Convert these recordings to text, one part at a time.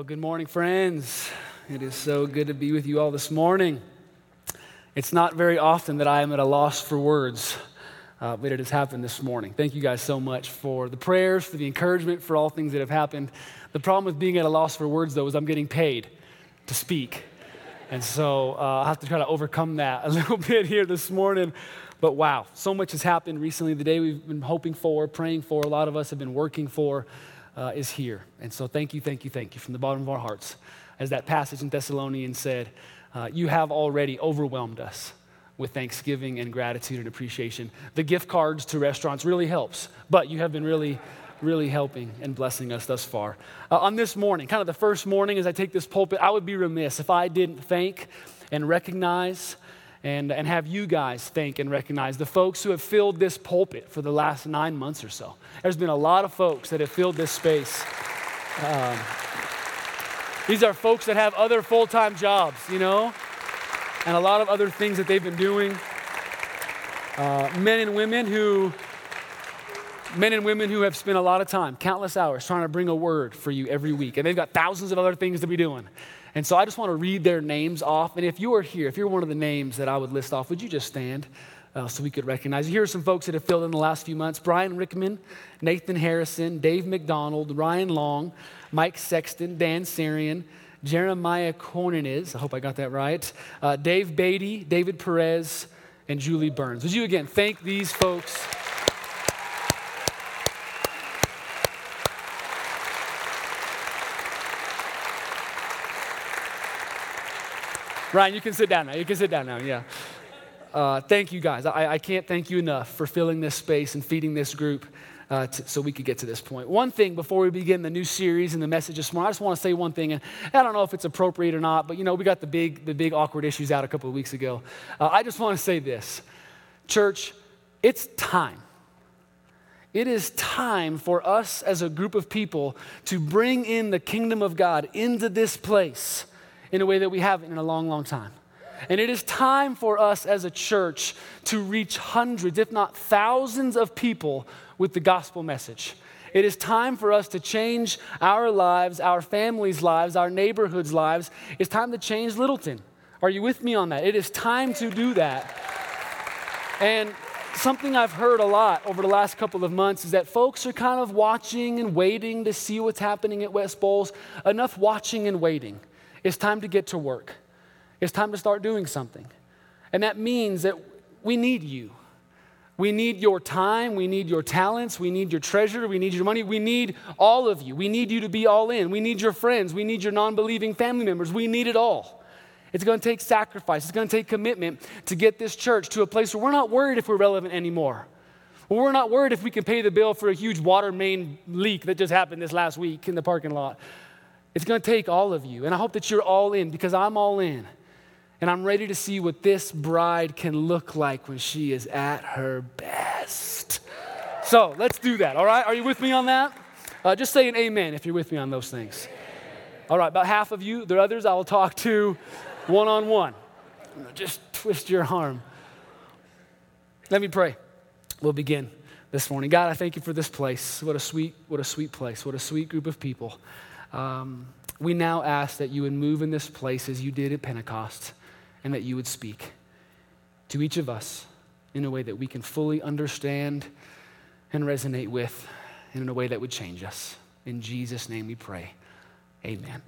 Well, good morning, friends. It is so good to be with you all this morning. It's not very often that I am at a loss for words, uh, but it has happened this morning. Thank you guys so much for the prayers, for the encouragement, for all things that have happened. The problem with being at a loss for words, though, is I'm getting paid to speak. And so uh, I'll have to try to overcome that a little bit here this morning. But wow, so much has happened recently. The day we've been hoping for, praying for, a lot of us have been working for uh, is here. And so thank you, thank you, thank you from the bottom of our hearts. As that passage in Thessalonians said, uh, you have already overwhelmed us with thanksgiving and gratitude and appreciation. The gift cards to restaurants really helps, but you have been really, really helping and blessing us thus far. Uh, on this morning, kind of the first morning as I take this pulpit, I would be remiss if I didn't thank and recognize and, and have you guys thank and recognize the folks who have filled this pulpit for the last nine months or so. There's been a lot of folks that have filled this space. Um, these are folks that have other full time jobs, you know, and a lot of other things that they've been doing. Uh, men and women who men and women who have spent a lot of time, countless hours, trying to bring a word for you every week. And they've got thousands of other things to be doing. And so I just want to read their names off. And if you are here, if you're one of the names that I would list off, would you just stand uh, so we could recognize you? Here are some folks that have filled in the last few months Brian Rickman, Nathan Harrison, Dave McDonald, Ryan Long, Mike Sexton, Dan Sarian, Jeremiah Corniniz, I hope I got that right, uh, Dave Beatty, David Perez, and Julie Burns. Would you again thank these folks? Ryan, you can sit down now. You can sit down now, yeah. Uh, thank you guys. I, I, can't thank you enough for filling this space and feeding this group uh, to, so we could get to this point. One thing before we begin the new series and the message this morning, I just want to say one thing, and I don't know if it's appropriate or not, but you know, we got the big, the big awkward issues out a couple of weeks ago. Uh, I just want to say this Church, it's time. It is time for us as a group of people to bring in the kingdom of God into this place in a way that we haven't in a long, long time. And it is time for us as a church to reach hundreds, if not thousands, of people with the gospel message. It is time for us to change our lives, our families' lives, our neighborhoods' lives. It's time to change Littleton. Are you with me on that? It is time to do that. And something I've heard a lot over the last couple of months is that folks are kind of watching and waiting to see what's happening at West Bowles. Enough watching and waiting. It's time to get to work. It's time to start doing something. And that means that we need you. We need your time. We need your talents. We need your treasure. We need your money. We need all of you. We need you to be all in. We need your friends. We need your non believing family members. We need it all. It's going to take sacrifice. It's going to take commitment to get this church to a place where we're not worried if we're relevant anymore. Well, we're not worried if we can pay the bill for a huge water main leak that just happened this last week in the parking lot. It's going to take all of you. And I hope that you're all in because I'm all in. And I'm ready to see what this bride can look like when she is at her best. So let's do that, all right? Are you with me on that? Uh, just say an amen if you're with me on those things. All right, about half of you. The others I will talk to one on one. Just twist your arm. Let me pray. We'll begin this morning. God, I thank you for this place. What a sweet, what a sweet place. What a sweet group of people. Um, we now ask that you would move in this place as you did at Pentecost and that you would speak to each of us in a way that we can fully understand and resonate with and in a way that would change us. In Jesus' name we pray. Amen.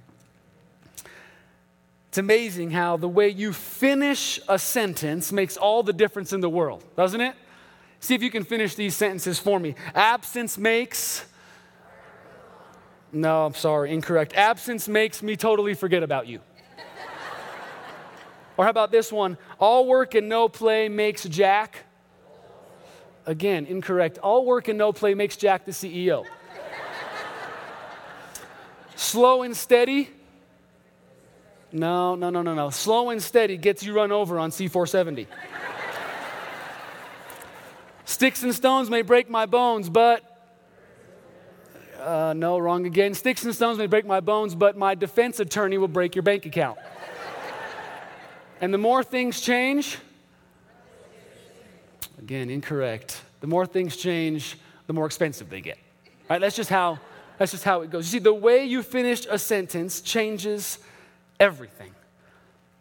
It's amazing how the way you finish a sentence makes all the difference in the world, doesn't it? See if you can finish these sentences for me. Absence makes no, I'm sorry, incorrect. Absence makes me totally forget about you. or how about this one? All work and no play makes Jack. Again, incorrect. All work and no play makes Jack the CEO. Slow and steady. No, no, no, no, no. Slow and steady gets you run over on C470. Sticks and stones may break my bones, but uh, no, wrong again. Sticks and stones may break my bones, but my defense attorney will break your bank account. and the more things change, again, incorrect. The more things change, the more expensive they get. Right? That's just how That's just how it goes. You see, the way you finish a sentence changes everything.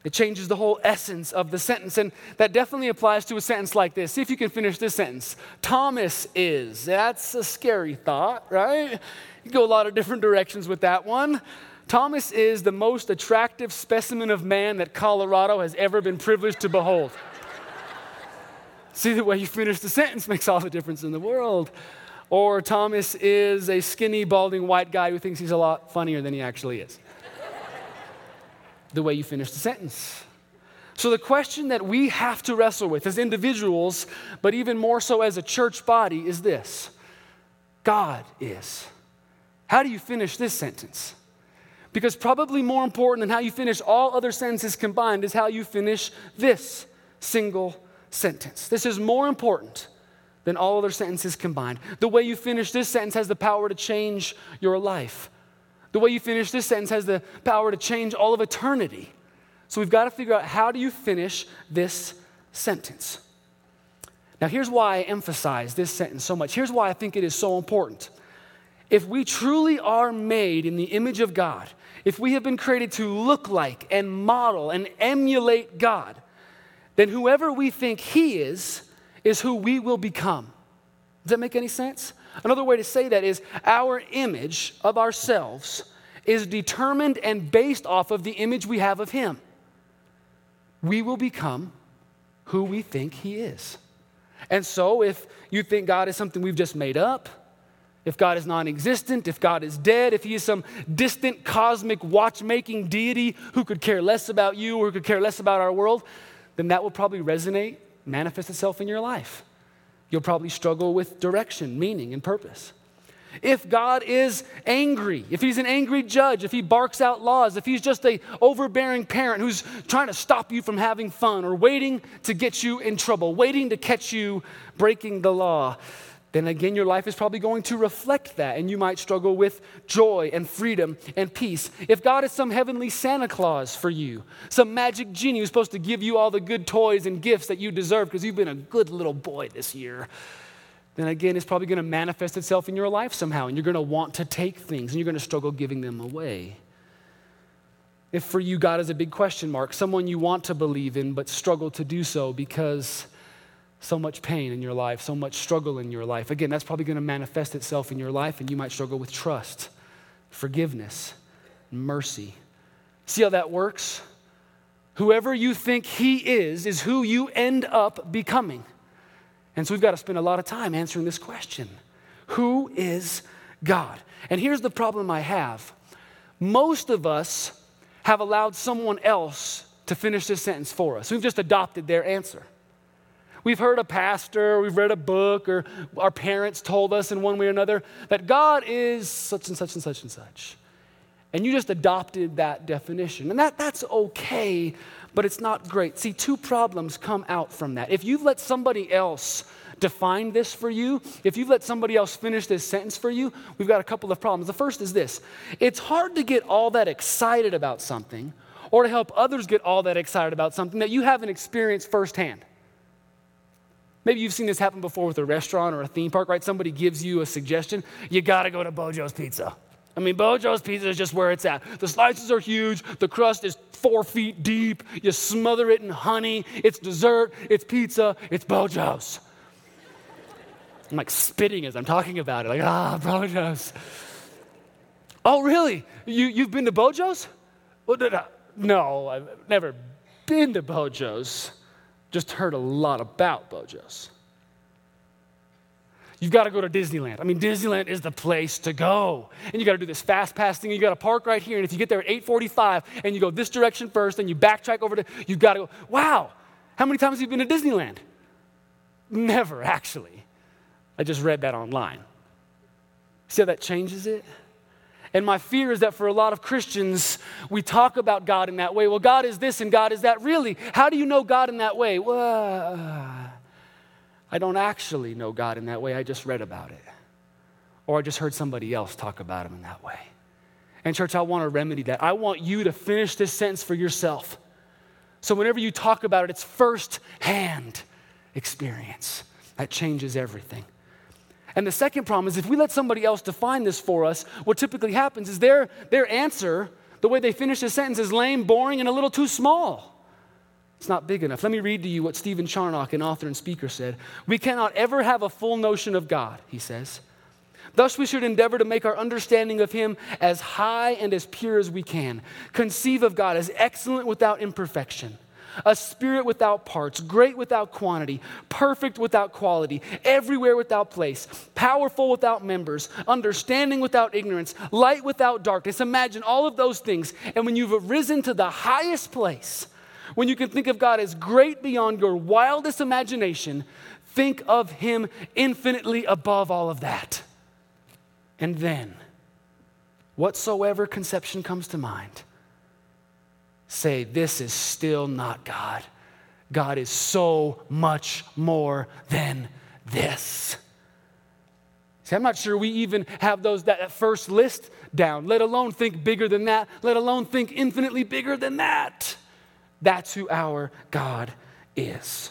It changes the whole essence of the sentence. And that definitely applies to a sentence like this. See if you can finish this sentence. Thomas is. That's a scary thought, right? You go a lot of different directions with that one. Thomas is the most attractive specimen of man that Colorado has ever been privileged to behold. See, the way you finish the sentence makes all the difference in the world. Or Thomas is a skinny, balding white guy who thinks he's a lot funnier than he actually is the way you finish the sentence. So, the question that we have to wrestle with as individuals, but even more so as a church body, is this God is. How do you finish this sentence? Because probably more important than how you finish all other sentences combined is how you finish this single sentence. This is more important than all other sentences combined. The way you finish this sentence has the power to change your life. The way you finish this sentence has the power to change all of eternity. So we've got to figure out how do you finish this sentence. Now, here's why I emphasize this sentence so much. Here's why I think it is so important. If we truly are made in the image of God, if we have been created to look like and model and emulate God, then whoever we think He is, is who we will become. Does that make any sense? Another way to say that is our image of ourselves is determined and based off of the image we have of Him. We will become who we think He is. And so, if you think God is something we've just made up, if God is non existent, if God is dead, if He is some distant cosmic watchmaking deity who could care less about you or who could care less about our world, then that will probably resonate, manifest itself in your life. You'll probably struggle with direction, meaning, and purpose. If God is angry, if he's an angry judge, if he barks out laws, if he's just a overbearing parent who's trying to stop you from having fun or waiting to get you in trouble, waiting to catch you breaking the law, then again, your life is probably going to reflect that, and you might struggle with joy and freedom and peace. If God is some heavenly Santa Claus for you, some magic genie who's supposed to give you all the good toys and gifts that you deserve because you've been a good little boy this year, then again, it's probably going to manifest itself in your life somehow, and you're going to want to take things and you're going to struggle giving them away. If for you, God is a big question mark, someone you want to believe in but struggle to do so because so much pain in your life, so much struggle in your life. Again, that's probably going to manifest itself in your life, and you might struggle with trust, forgiveness, mercy. See how that works? Whoever you think he is, is who you end up becoming. And so we've got to spend a lot of time answering this question Who is God? And here's the problem I have most of us have allowed someone else to finish this sentence for us. We've just adopted their answer. We've heard a pastor, we've read a book, or our parents told us in one way or another that God is such and such and such and such. And you just adopted that definition. And that, that's okay, but it's not great. See, two problems come out from that. If you've let somebody else define this for you, if you've let somebody else finish this sentence for you, we've got a couple of problems. The first is this it's hard to get all that excited about something or to help others get all that excited about something that you haven't experienced firsthand. Maybe you've seen this happen before with a restaurant or a theme park, right? Somebody gives you a suggestion. You got to go to Beau Jo's Pizza. I mean, Beau Jo's Pizza is just where it's at. The slices are huge. The crust is four feet deep. You smother it in honey. It's dessert. It's pizza. It's Beau Jo's. I'm like spitting as I'm talking about it. Like, ah, Beau Jo's. Oh, really? You, you've been to Beau Jo's? Well, no, I've never been to Beau Jo's just heard a lot about Beau Jo's. You've got to go to Disneyland. I mean, Disneyland is the place to go. And you got to do this fast pass thing. You got to park right here. And if you get there at 8:45 and you go this direction first, and you backtrack over to, you've got to go. Wow, how many times have you been to Disneyland? Never, actually. I just read that online. See how that changes it? And my fear is that for a lot of Christians, we talk about God in that way. Well, God is this and God is that. Really? How do you know God in that way? Well, I don't actually know God in that way. I just read about it. Or I just heard somebody else talk about him in that way. And, church, I want to remedy that. I want you to finish this sentence for yourself. So, whenever you talk about it, it's first hand experience. That changes everything. And the second problem is if we let somebody else define this for us, what typically happens is their, their answer, the way they finish the sentence, is lame, boring, and a little too small. It's not big enough. Let me read to you what Stephen Charnock, an author and speaker, said. We cannot ever have a full notion of God, he says. Thus, we should endeavor to make our understanding of Him as high and as pure as we can. Conceive of God as excellent without imperfection, a spirit without parts, great without quantity, perfect without quality, everywhere without place, powerful without members, understanding without ignorance, light without darkness. Imagine all of those things. And when you've arisen to the highest place, when you can think of God as great beyond your wildest imagination, think of Him infinitely above all of that. And then, whatsoever conception comes to mind, say, This is still not God. God is so much more than this. See, I'm not sure we even have those that first list down, let alone think bigger than that, let alone think infinitely bigger than that. That's who our God is.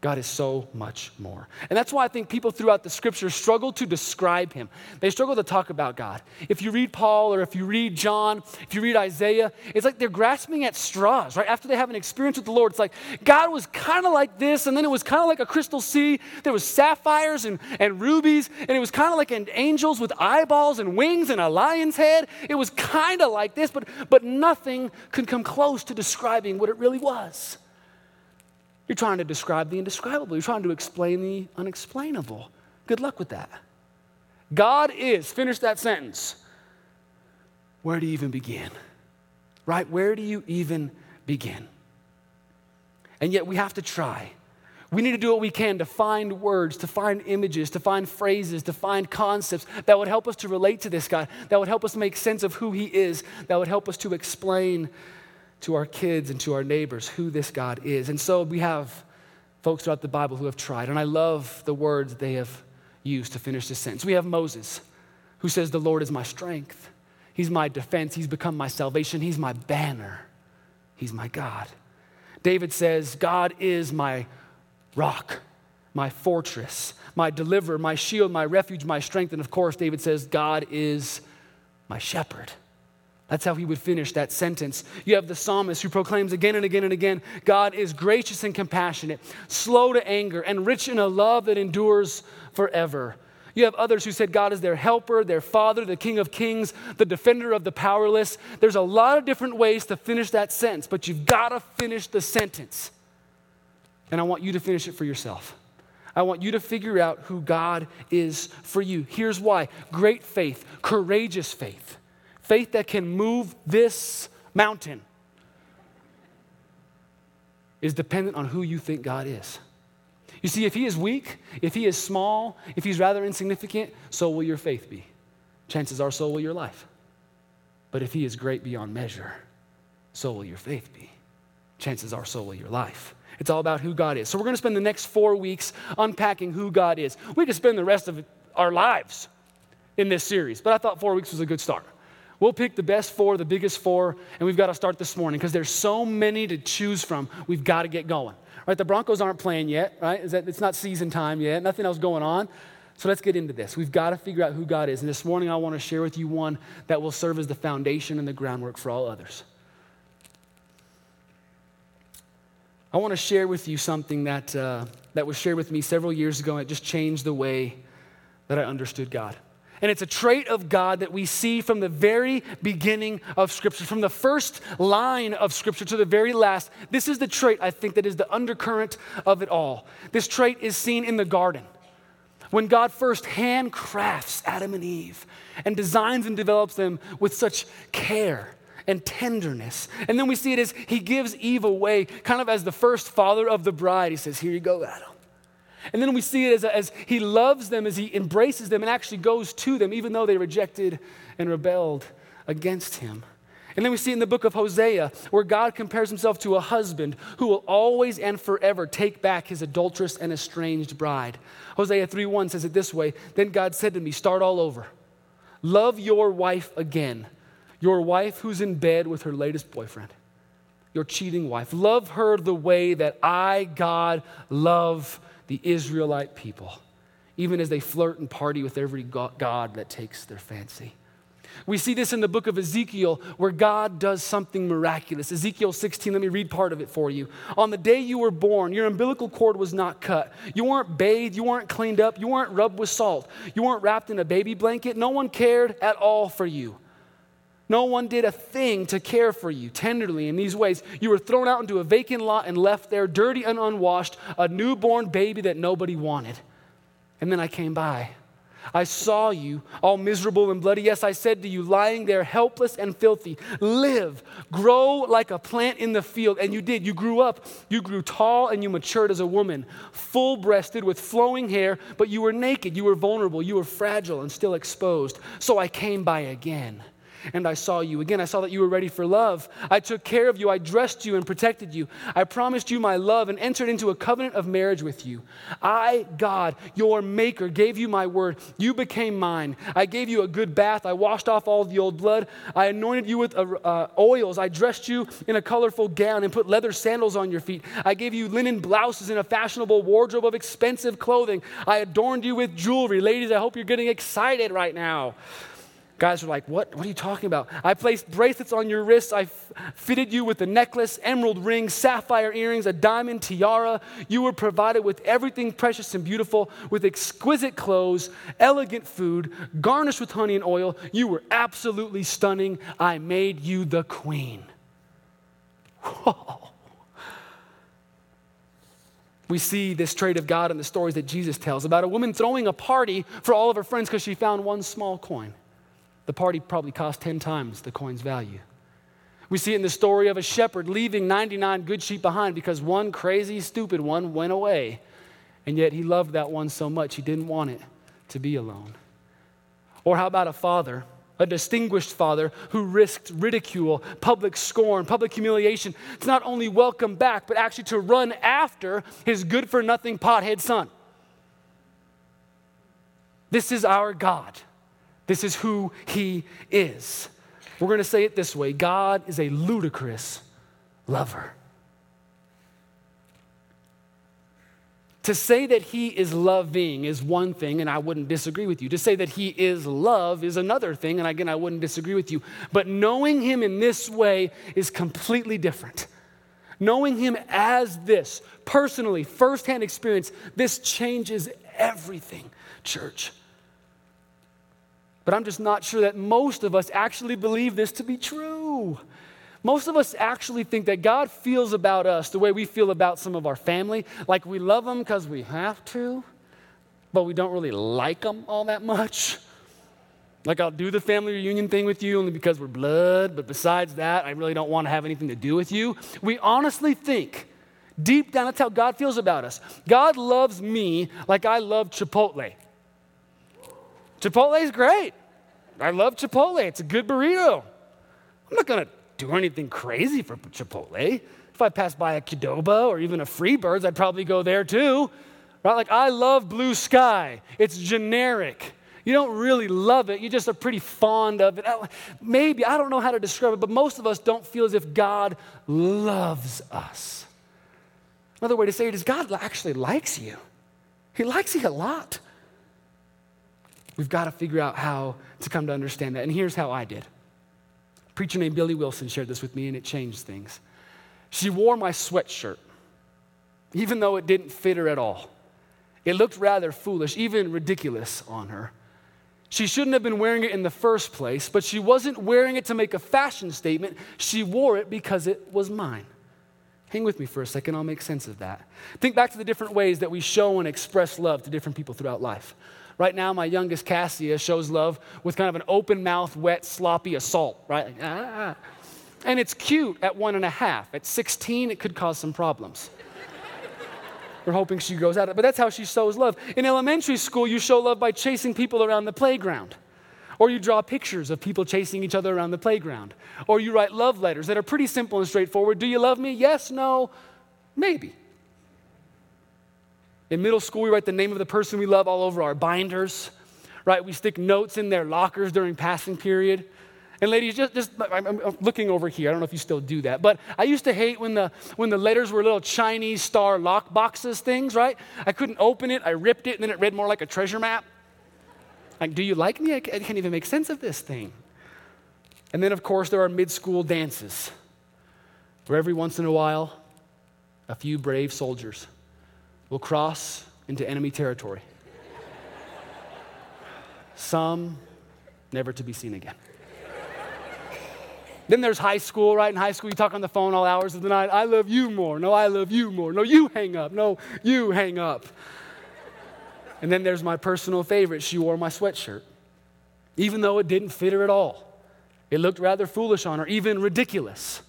God is so much more. And that's why I think people throughout the scriptures struggle to describe him. They struggle to talk about God. If you read Paul or if you read John, if you read Isaiah, it's like they're grasping at straws, right? After they have an experience with the Lord, it's like God was kind of like this, and then it was kind of like a crystal sea. There was sapphires and, and rubies, and it was kind of like an angels with eyeballs and wings and a lion's head. It was kind of like this, but, but nothing could come close to describing what it really was. You're trying to describe the indescribable, you're trying to explain the unexplainable. Good luck with that. God is, finish that sentence. Where do you even begin? Right? Where do you even begin? And yet we have to try. We need to do what we can to find words, to find images, to find phrases, to find concepts that would help us to relate to this God, that would help us make sense of who He is, that would help us to explain to our kids and to our neighbors who this God is. And so we have folks throughout the Bible who have tried, and I love the words they have used to finish this sentence. We have Moses, who says, The Lord is my strength, He's my defense, He's become my salvation, He's my banner, He's my God. David says, God is my rock, my fortress, my deliverer, my shield, my refuge, my strength. And of course, David says, God is my shepherd. That's how he would finish that sentence. You have the psalmist who proclaims again and again and again God is gracious and compassionate, slow to anger, and rich in a love that endures forever. You have others who said God is their helper, their father, the king of kings, the defender of the powerless. There's a lot of different ways to finish that sentence, but you've got to finish the sentence. And I want you to finish it for yourself. I want you to figure out who God is for you. Here's why great faith, courageous faith faith that can move this mountain is dependent on who you think God is. You see, if he is weak, if he is small, if he's rather insignificant, so will your faith be. Chances are, so will your life. But if he is great beyond measure, so will your faith be. Chances are, so will your life. It's all about who God is. So we're going to spend the next four weeks unpacking who God is. We could spend the rest of our lives in this series, but I thought four weeks was a good start. We'll pick the best four, the biggest four, and we've got to start this morning because there's so many to choose from. We've got to get going. Right? The Broncos aren't playing yet, right? Is that, it's not season time yet. Nothing else going on. So let's get into this. We've got to figure out who God is. And this morning, I want to share with you one that will serve as the foundation and the groundwork for all others. I want to share with you something that, uh, that was shared with me several years ago, and it just changed the way that I understood God. And it's a trait of God that we see from the very beginning of Scripture, from the first line of Scripture to the very last. This is the trait, I think, that is the undercurrent of it all. This trait is seen in the garden. When God first handcrafts Adam and Eve and designs and develops them with such care and tenderness. And then we see it as he gives Eve away, kind of as the first father of the bride. He says, Here you go, Adam. And then we see it as, as he loves them, as he embraces them, and actually goes to them, even though they rejected and rebelled against him. And then we see in the book of Hosea where God compares himself to a husband who will always and forever take back his adulterous and estranged bride. Hosea 3:1 says it this way, then God said to me, start all over. Love your wife again. Your wife who's in bed with her latest boyfriend. Your cheating wife. Love her the way that I God love the Israelite people, even as they flirt and party with every God that takes their fancy. We see this in the book of Ezekiel where God does something miraculous. Ezekiel 16, let me read part of it for you. On the day you were born, your umbilical cord was not cut. You weren't bathed, you weren't cleaned up, you weren't rubbed with salt, you weren't wrapped in a baby blanket. No one cared at all for you. No one did a thing to care for you tenderly in these ways. You were thrown out into a vacant lot and left there, dirty and unwashed, a newborn baby that nobody wanted. And then I came by. I saw you all miserable and bloody. Yes, I said to you, lying there helpless and filthy, live, grow like a plant in the field. And you did. You grew up. You grew tall and you matured as a woman, full breasted with flowing hair, but you were naked. You were vulnerable. You were fragile and still exposed. So I came by again and I saw you again. I saw that you were ready for love. I took care of you. I dressed you and protected you. I promised you my love and entered into a covenant of marriage with you. I, God, your maker, gave you my word. You became mine. I gave you a good bath. I washed off all the old blood. I anointed you with uh, oils. I dressed you in a colorful gown and put leather sandals on your feet. I gave you linen blouses and a fashionable wardrobe of expensive clothing. I adorned you with jewelry. Ladies, I hope you're getting excited right now. Guys are like, what? What are you talking about? I placed bracelets on your wrists. I f- fitted you with a necklace, emerald ring, sapphire earrings, a diamond tiara. You were provided with everything precious and beautiful, with exquisite clothes, elegant food, garnished with honey and oil. You were absolutely stunning. I made you the queen. We see this trait of God in the stories that Jesus tells about a woman throwing a party for all of her friends because she found one small coin. The party probably cost 10 times the coin's value. We see it in the story of a shepherd leaving 99 good sheep behind because one crazy, stupid one went away. And yet he loved that one so much he didn't want it to be alone. Or how about a father, a distinguished father who risked ridicule, public scorn, public humiliation to not only welcome back, but actually to run after his good for nothing pothead son? This is our God. This is who he is. We're going to say it this way God is a ludicrous lover. To say that he is loving is one thing, and I wouldn't disagree with you. To say that he is love is another thing, and again, I wouldn't disagree with you. But knowing him in this way is completely different. Knowing him as this, personally, firsthand experience, this changes everything, church. But I'm just not sure that most of us actually believe this to be true. Most of us actually think that God feels about us the way we feel about some of our family, like we love them because we have to, but we don't really like them all that much. Like, I'll do the family reunion thing with you only because we're blood, but besides that, I really don't want to have anything to do with you. We honestly think, deep down, that's how God feels about us. God loves me like I love Chipotle. Chipotle is great. I love Chipotle. It's a good burrito. I'm not going to do anything crazy for Chipotle. If I pass by a Qdoba or even a Freebirds, I'd probably go there too. Right? Like, I love blue sky. It's generic. You don't really love it, you just are pretty fond of it. Uh, maybe, I don't know how to describe it, but most of us don't feel as if God loves us. Another way to say it is God actually likes you, He likes you a lot. We've got to figure out how to come to understand that. And here's how I did. A preacher named Billy Wilson shared this with me, and it changed things. She wore my sweatshirt, even though it didn't fit her at all. It looked rather foolish, even ridiculous on her. She shouldn't have been wearing it in the first place, but she wasn't wearing it to make a fashion statement. She wore it because it was mine. Hang with me for a second, I'll make sense of that. Think back to the different ways that we show and express love to different people throughout life. Right now, my youngest Cassia shows love with kind of an open mouth, wet, sloppy assault, right? Like, ah. And it's cute at one and a half. At 16, it could cause some problems. We're hoping she grows out of it, but that's how she shows love. In elementary school, you show love by chasing people around the playground. Or you draw pictures of people chasing each other around the playground. Or you write love letters that are pretty simple and straightforward. Do you love me? Yes, no, maybe. In middle school, we write the name of the person we love all over our binders, right? We stick notes in their lockers during passing period. And ladies, just, just I'm, looking over here. I don't know if you still do that, but I used to hate when the when the letters were little Chinese star lock boxes things, right? I couldn't open it. I ripped it, and then it read more like a treasure map. Like, do you like me? I can't even make sense of this thing. And then, of course, there are mid-school dances, where every once in a while, a few brave soldiers will cross into enemy territory. Some never to be seen again. Then there's high school, right? In high school, you talk on the phone all hours of the night. I love you more. No, I love you more. No, you hang up. No, you hang up. And then there's my personal favorite. She wore my sweatshirt, even though it didn't fit her at all. It looked rather foolish on her, even ridiculous.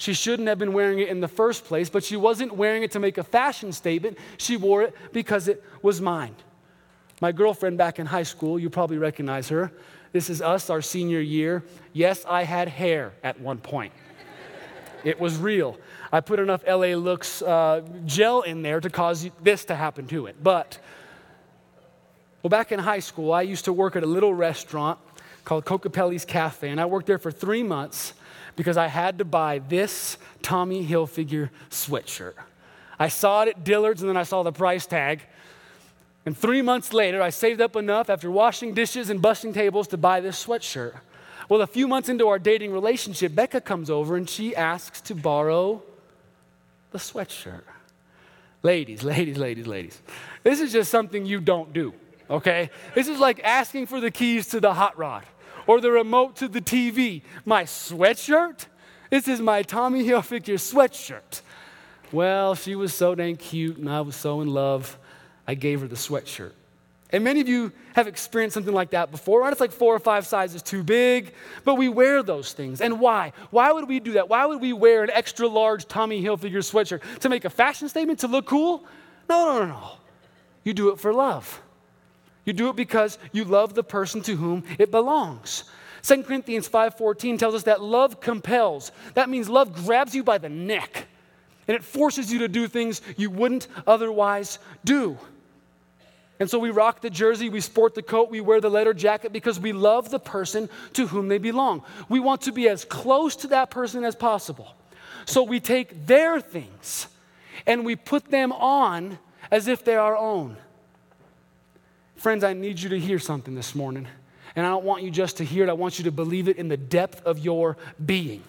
She shouldn't have been wearing it in the first place, but she wasn't wearing it to make a fashion statement. She wore it because it was mine. My girlfriend back in high school, you probably recognize her. This is us, our senior year. Yes, I had hair at one point. it was real. I put enough LA Looks uh, gel in there to cause this to happen to it. But, well, back in high school, I used to work at a little restaurant called Kokopelli's Cafe, and I worked there for three months because I had to buy this Tommy Hilfiger sweatshirt. I saw it at Dillard's, and then I saw the price tag, and three months later, I saved up enough after washing dishes and busting tables to buy this sweatshirt. Well, a few months into our dating relationship, Becca comes over and she asks to borrow the sweatshirt. Ladies, ladies, ladies, ladies. This is just something you don't do, okay? This is like asking for the keys to the hot rod or the remote to the TV. My sweatshirt? This is my Tommy Hilfiger sweatshirt. Well, she was so dang cute and I was so in love. I gave her the sweatshirt. And many of you have experienced something like that before, right? It's like four or five sizes too big, but we wear those things. And why? Why would we do that? Why would we wear an extra large Tommy Hilfiger sweatshirt? To make a fashion statement? To look cool? No, no, no, no. You do it for love. You do it because you love the person to whom it belongs. 2 Corinthians 5:14 tells us that love compels. That means love grabs you by the neck and it forces you to do things you wouldn't otherwise do. And so we rock the jersey, we sport the coat, we wear the leather jacket because we love the person to whom they belong. We want to be as close to that person as possible. So we take their things and we put them on as if they're our own. Friends, I need you to hear something this morning. And I don't want you just to hear it, I want you to believe it in the depth of your being.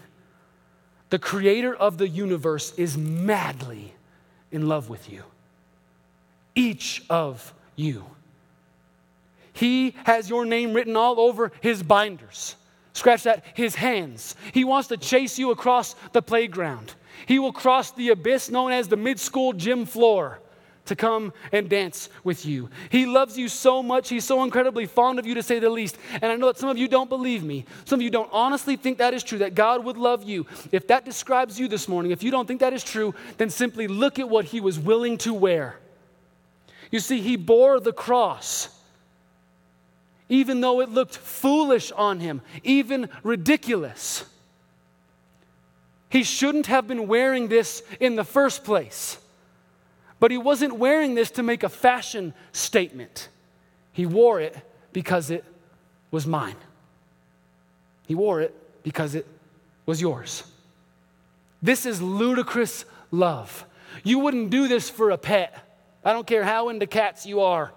The creator of the universe is madly in love with you. Each of you. He has your name written all over his binders. Scratch that, his hands. He wants to chase you across the playground. He will cross the abyss known as the mid school gym floor to come and dance with you. He loves you so much. He's so incredibly fond of you, to say the least. And I know that some of you don't believe me. Some of you don't honestly think that is true, that God would love you. If that describes you this morning, if you don't think that is true, then simply look at what He was willing to wear. You see, he bore the cross, even though it looked foolish on him, even ridiculous. He shouldn't have been wearing this in the first place. But he wasn't wearing this to make a fashion statement. He wore it because it was mine. He wore it because it was yours. This is ludicrous love. You wouldn't do this for a pet. I don't care how into cats you are.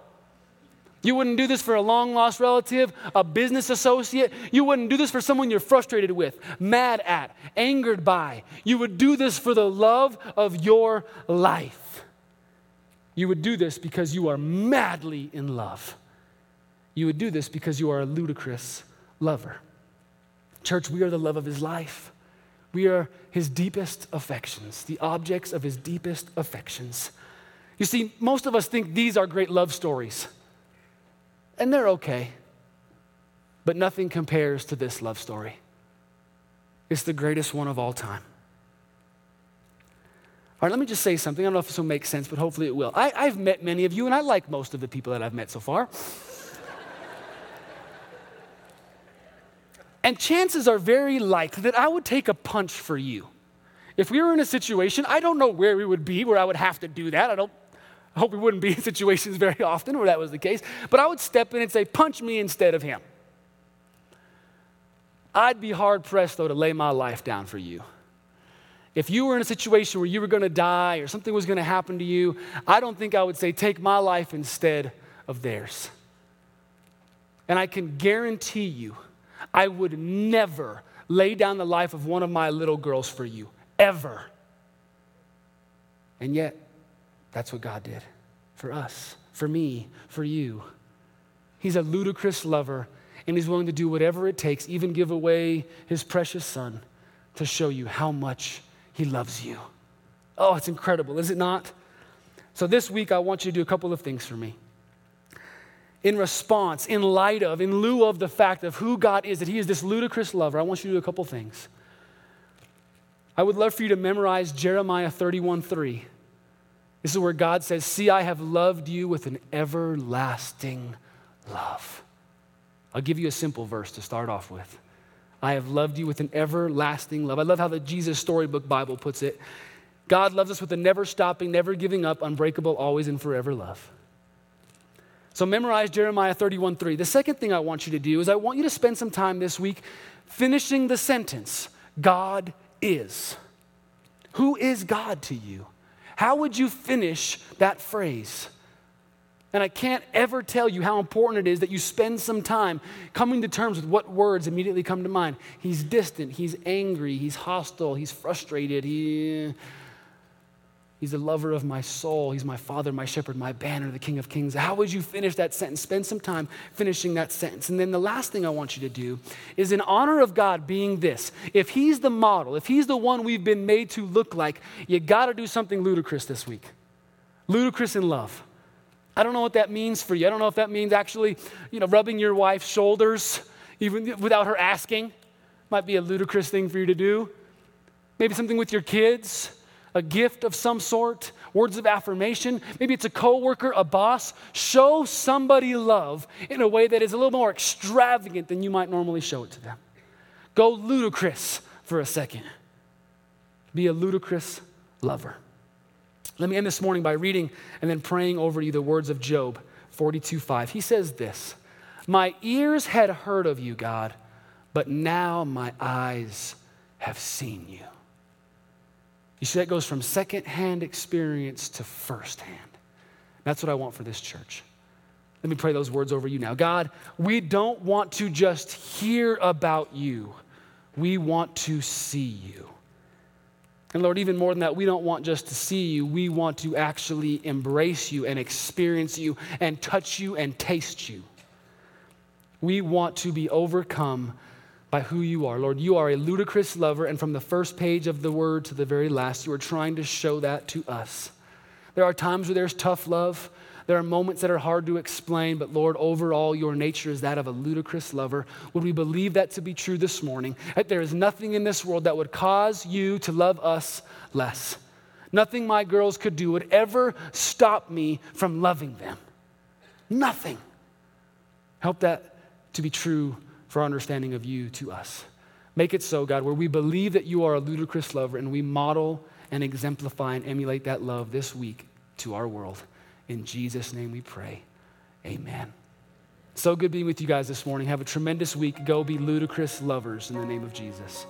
You wouldn't do this for a long lost relative, a business associate. You wouldn't do this for someone you're frustrated with, mad at, angered by. You would do this for the love of your life. You would do this because you are madly in love. You would do this because you are a ludicrous lover. Church, we are the love of his life. We are his deepest affections, the objects of his deepest affections. You see, most of us think these are great love stories, and they're okay, but nothing compares to this love story. It's the greatest one of all time. All right, let me just say something. I don't know if this will make sense, but hopefully it will. I, have met many of you, and I like most of the people that I've met so far. and chances are very likely that I would take a punch for you. If we were in a situation, I don't know where we would be where I would have to do that. I don't I hope we wouldn't be in situations very often where that was the case. But I would step in and say, punch me instead of him. I'd be hard pressed, though, to lay my life down for you. If you were in a situation where you were going to die or something was going to happen to you, I don't think I would say, take my life instead of theirs. And I can guarantee you, I would never lay down the life of one of my little girls for you, ever. And yet, that's what God did for us, for me, for you. He's a ludicrous lover, and He's willing to do whatever it takes, even give away His precious Son, to show you how much He loves you. Oh, it's incredible, is it not? So, this week, I want you to do a couple of things for me. In response, in light of, in lieu of the fact of who God is, that He is this ludicrous lover, I want you to do a couple things. I would love for you to memorize Jeremiah 31 3. This is where God says, See, I have loved you with an everlasting love. I'll give you a simple verse to start off with. I have loved you with an everlasting love. I love how the Jesus Storybook Bible puts it. God loves us with a never stopping, never giving up, unbreakable, always and forever love. So memorize Jeremiah 31 3. The second thing I want you to do is I want you to spend some time this week finishing the sentence God is. Who is God to you? How would you finish that phrase? And I can't ever tell you how important it is that you spend some time coming to terms with what words immediately come to mind. He's distant, he's angry, he's hostile, he's frustrated, he He's the lover of my soul. He's my father, my shepherd, my banner, the king of kings. How would you finish that sentence? Spend some time finishing that sentence. And then the last thing I want you to do is, in honor of God being this, if He's the model, if He's the one we've been made to look like, you got to do something ludicrous this week. Ludicrous in love. I don't know what that means for you. I don't know if that means actually, you know, rubbing your wife's shoulders even without her asking. Might be a ludicrous thing for you to do. Maybe something with your kids a gift of some sort, words of affirmation. Maybe it's a coworker, a boss. Show somebody love in a way that is a little more extravagant than you might normally show it to them. Go ludicrous for a second. Be a ludicrous lover. Let me end this morning by reading and then praying over you the words of Job 42 5. He says this My ears had heard of you, God, but now my eyes have seen you. You see, that goes from secondhand experience to firsthand. That's what I want for this church. Let me pray those words over you now. God, we don't want to just hear about you, we want to see you. And Lord, even more than that, we don't want just to see you, we want to actually embrace you and experience you and touch you and taste you. We want to be overcome by who you are. Lord, you are a ludicrous lover, and from the first page of the word to the very last, you are trying to show that to us. There are times where there's tough love. There are moments that are hard to explain, but Lord, overall, your nature is that of a ludicrous lover. Would we believe that to be true this morning? That there is nothing in this world that would cause you to love us less. Nothing my girls could do would ever stop me from loving them. Nothing. Help that to be true for our understanding of you to us. Make it so, God, where we believe that you are a ludicrous lover and we model and exemplify and emulate that love this week to our world. In Jesus' name we pray. Amen. So good being with you guys this morning. Have a tremendous week. Go be ludicrous lovers in the name of Jesus.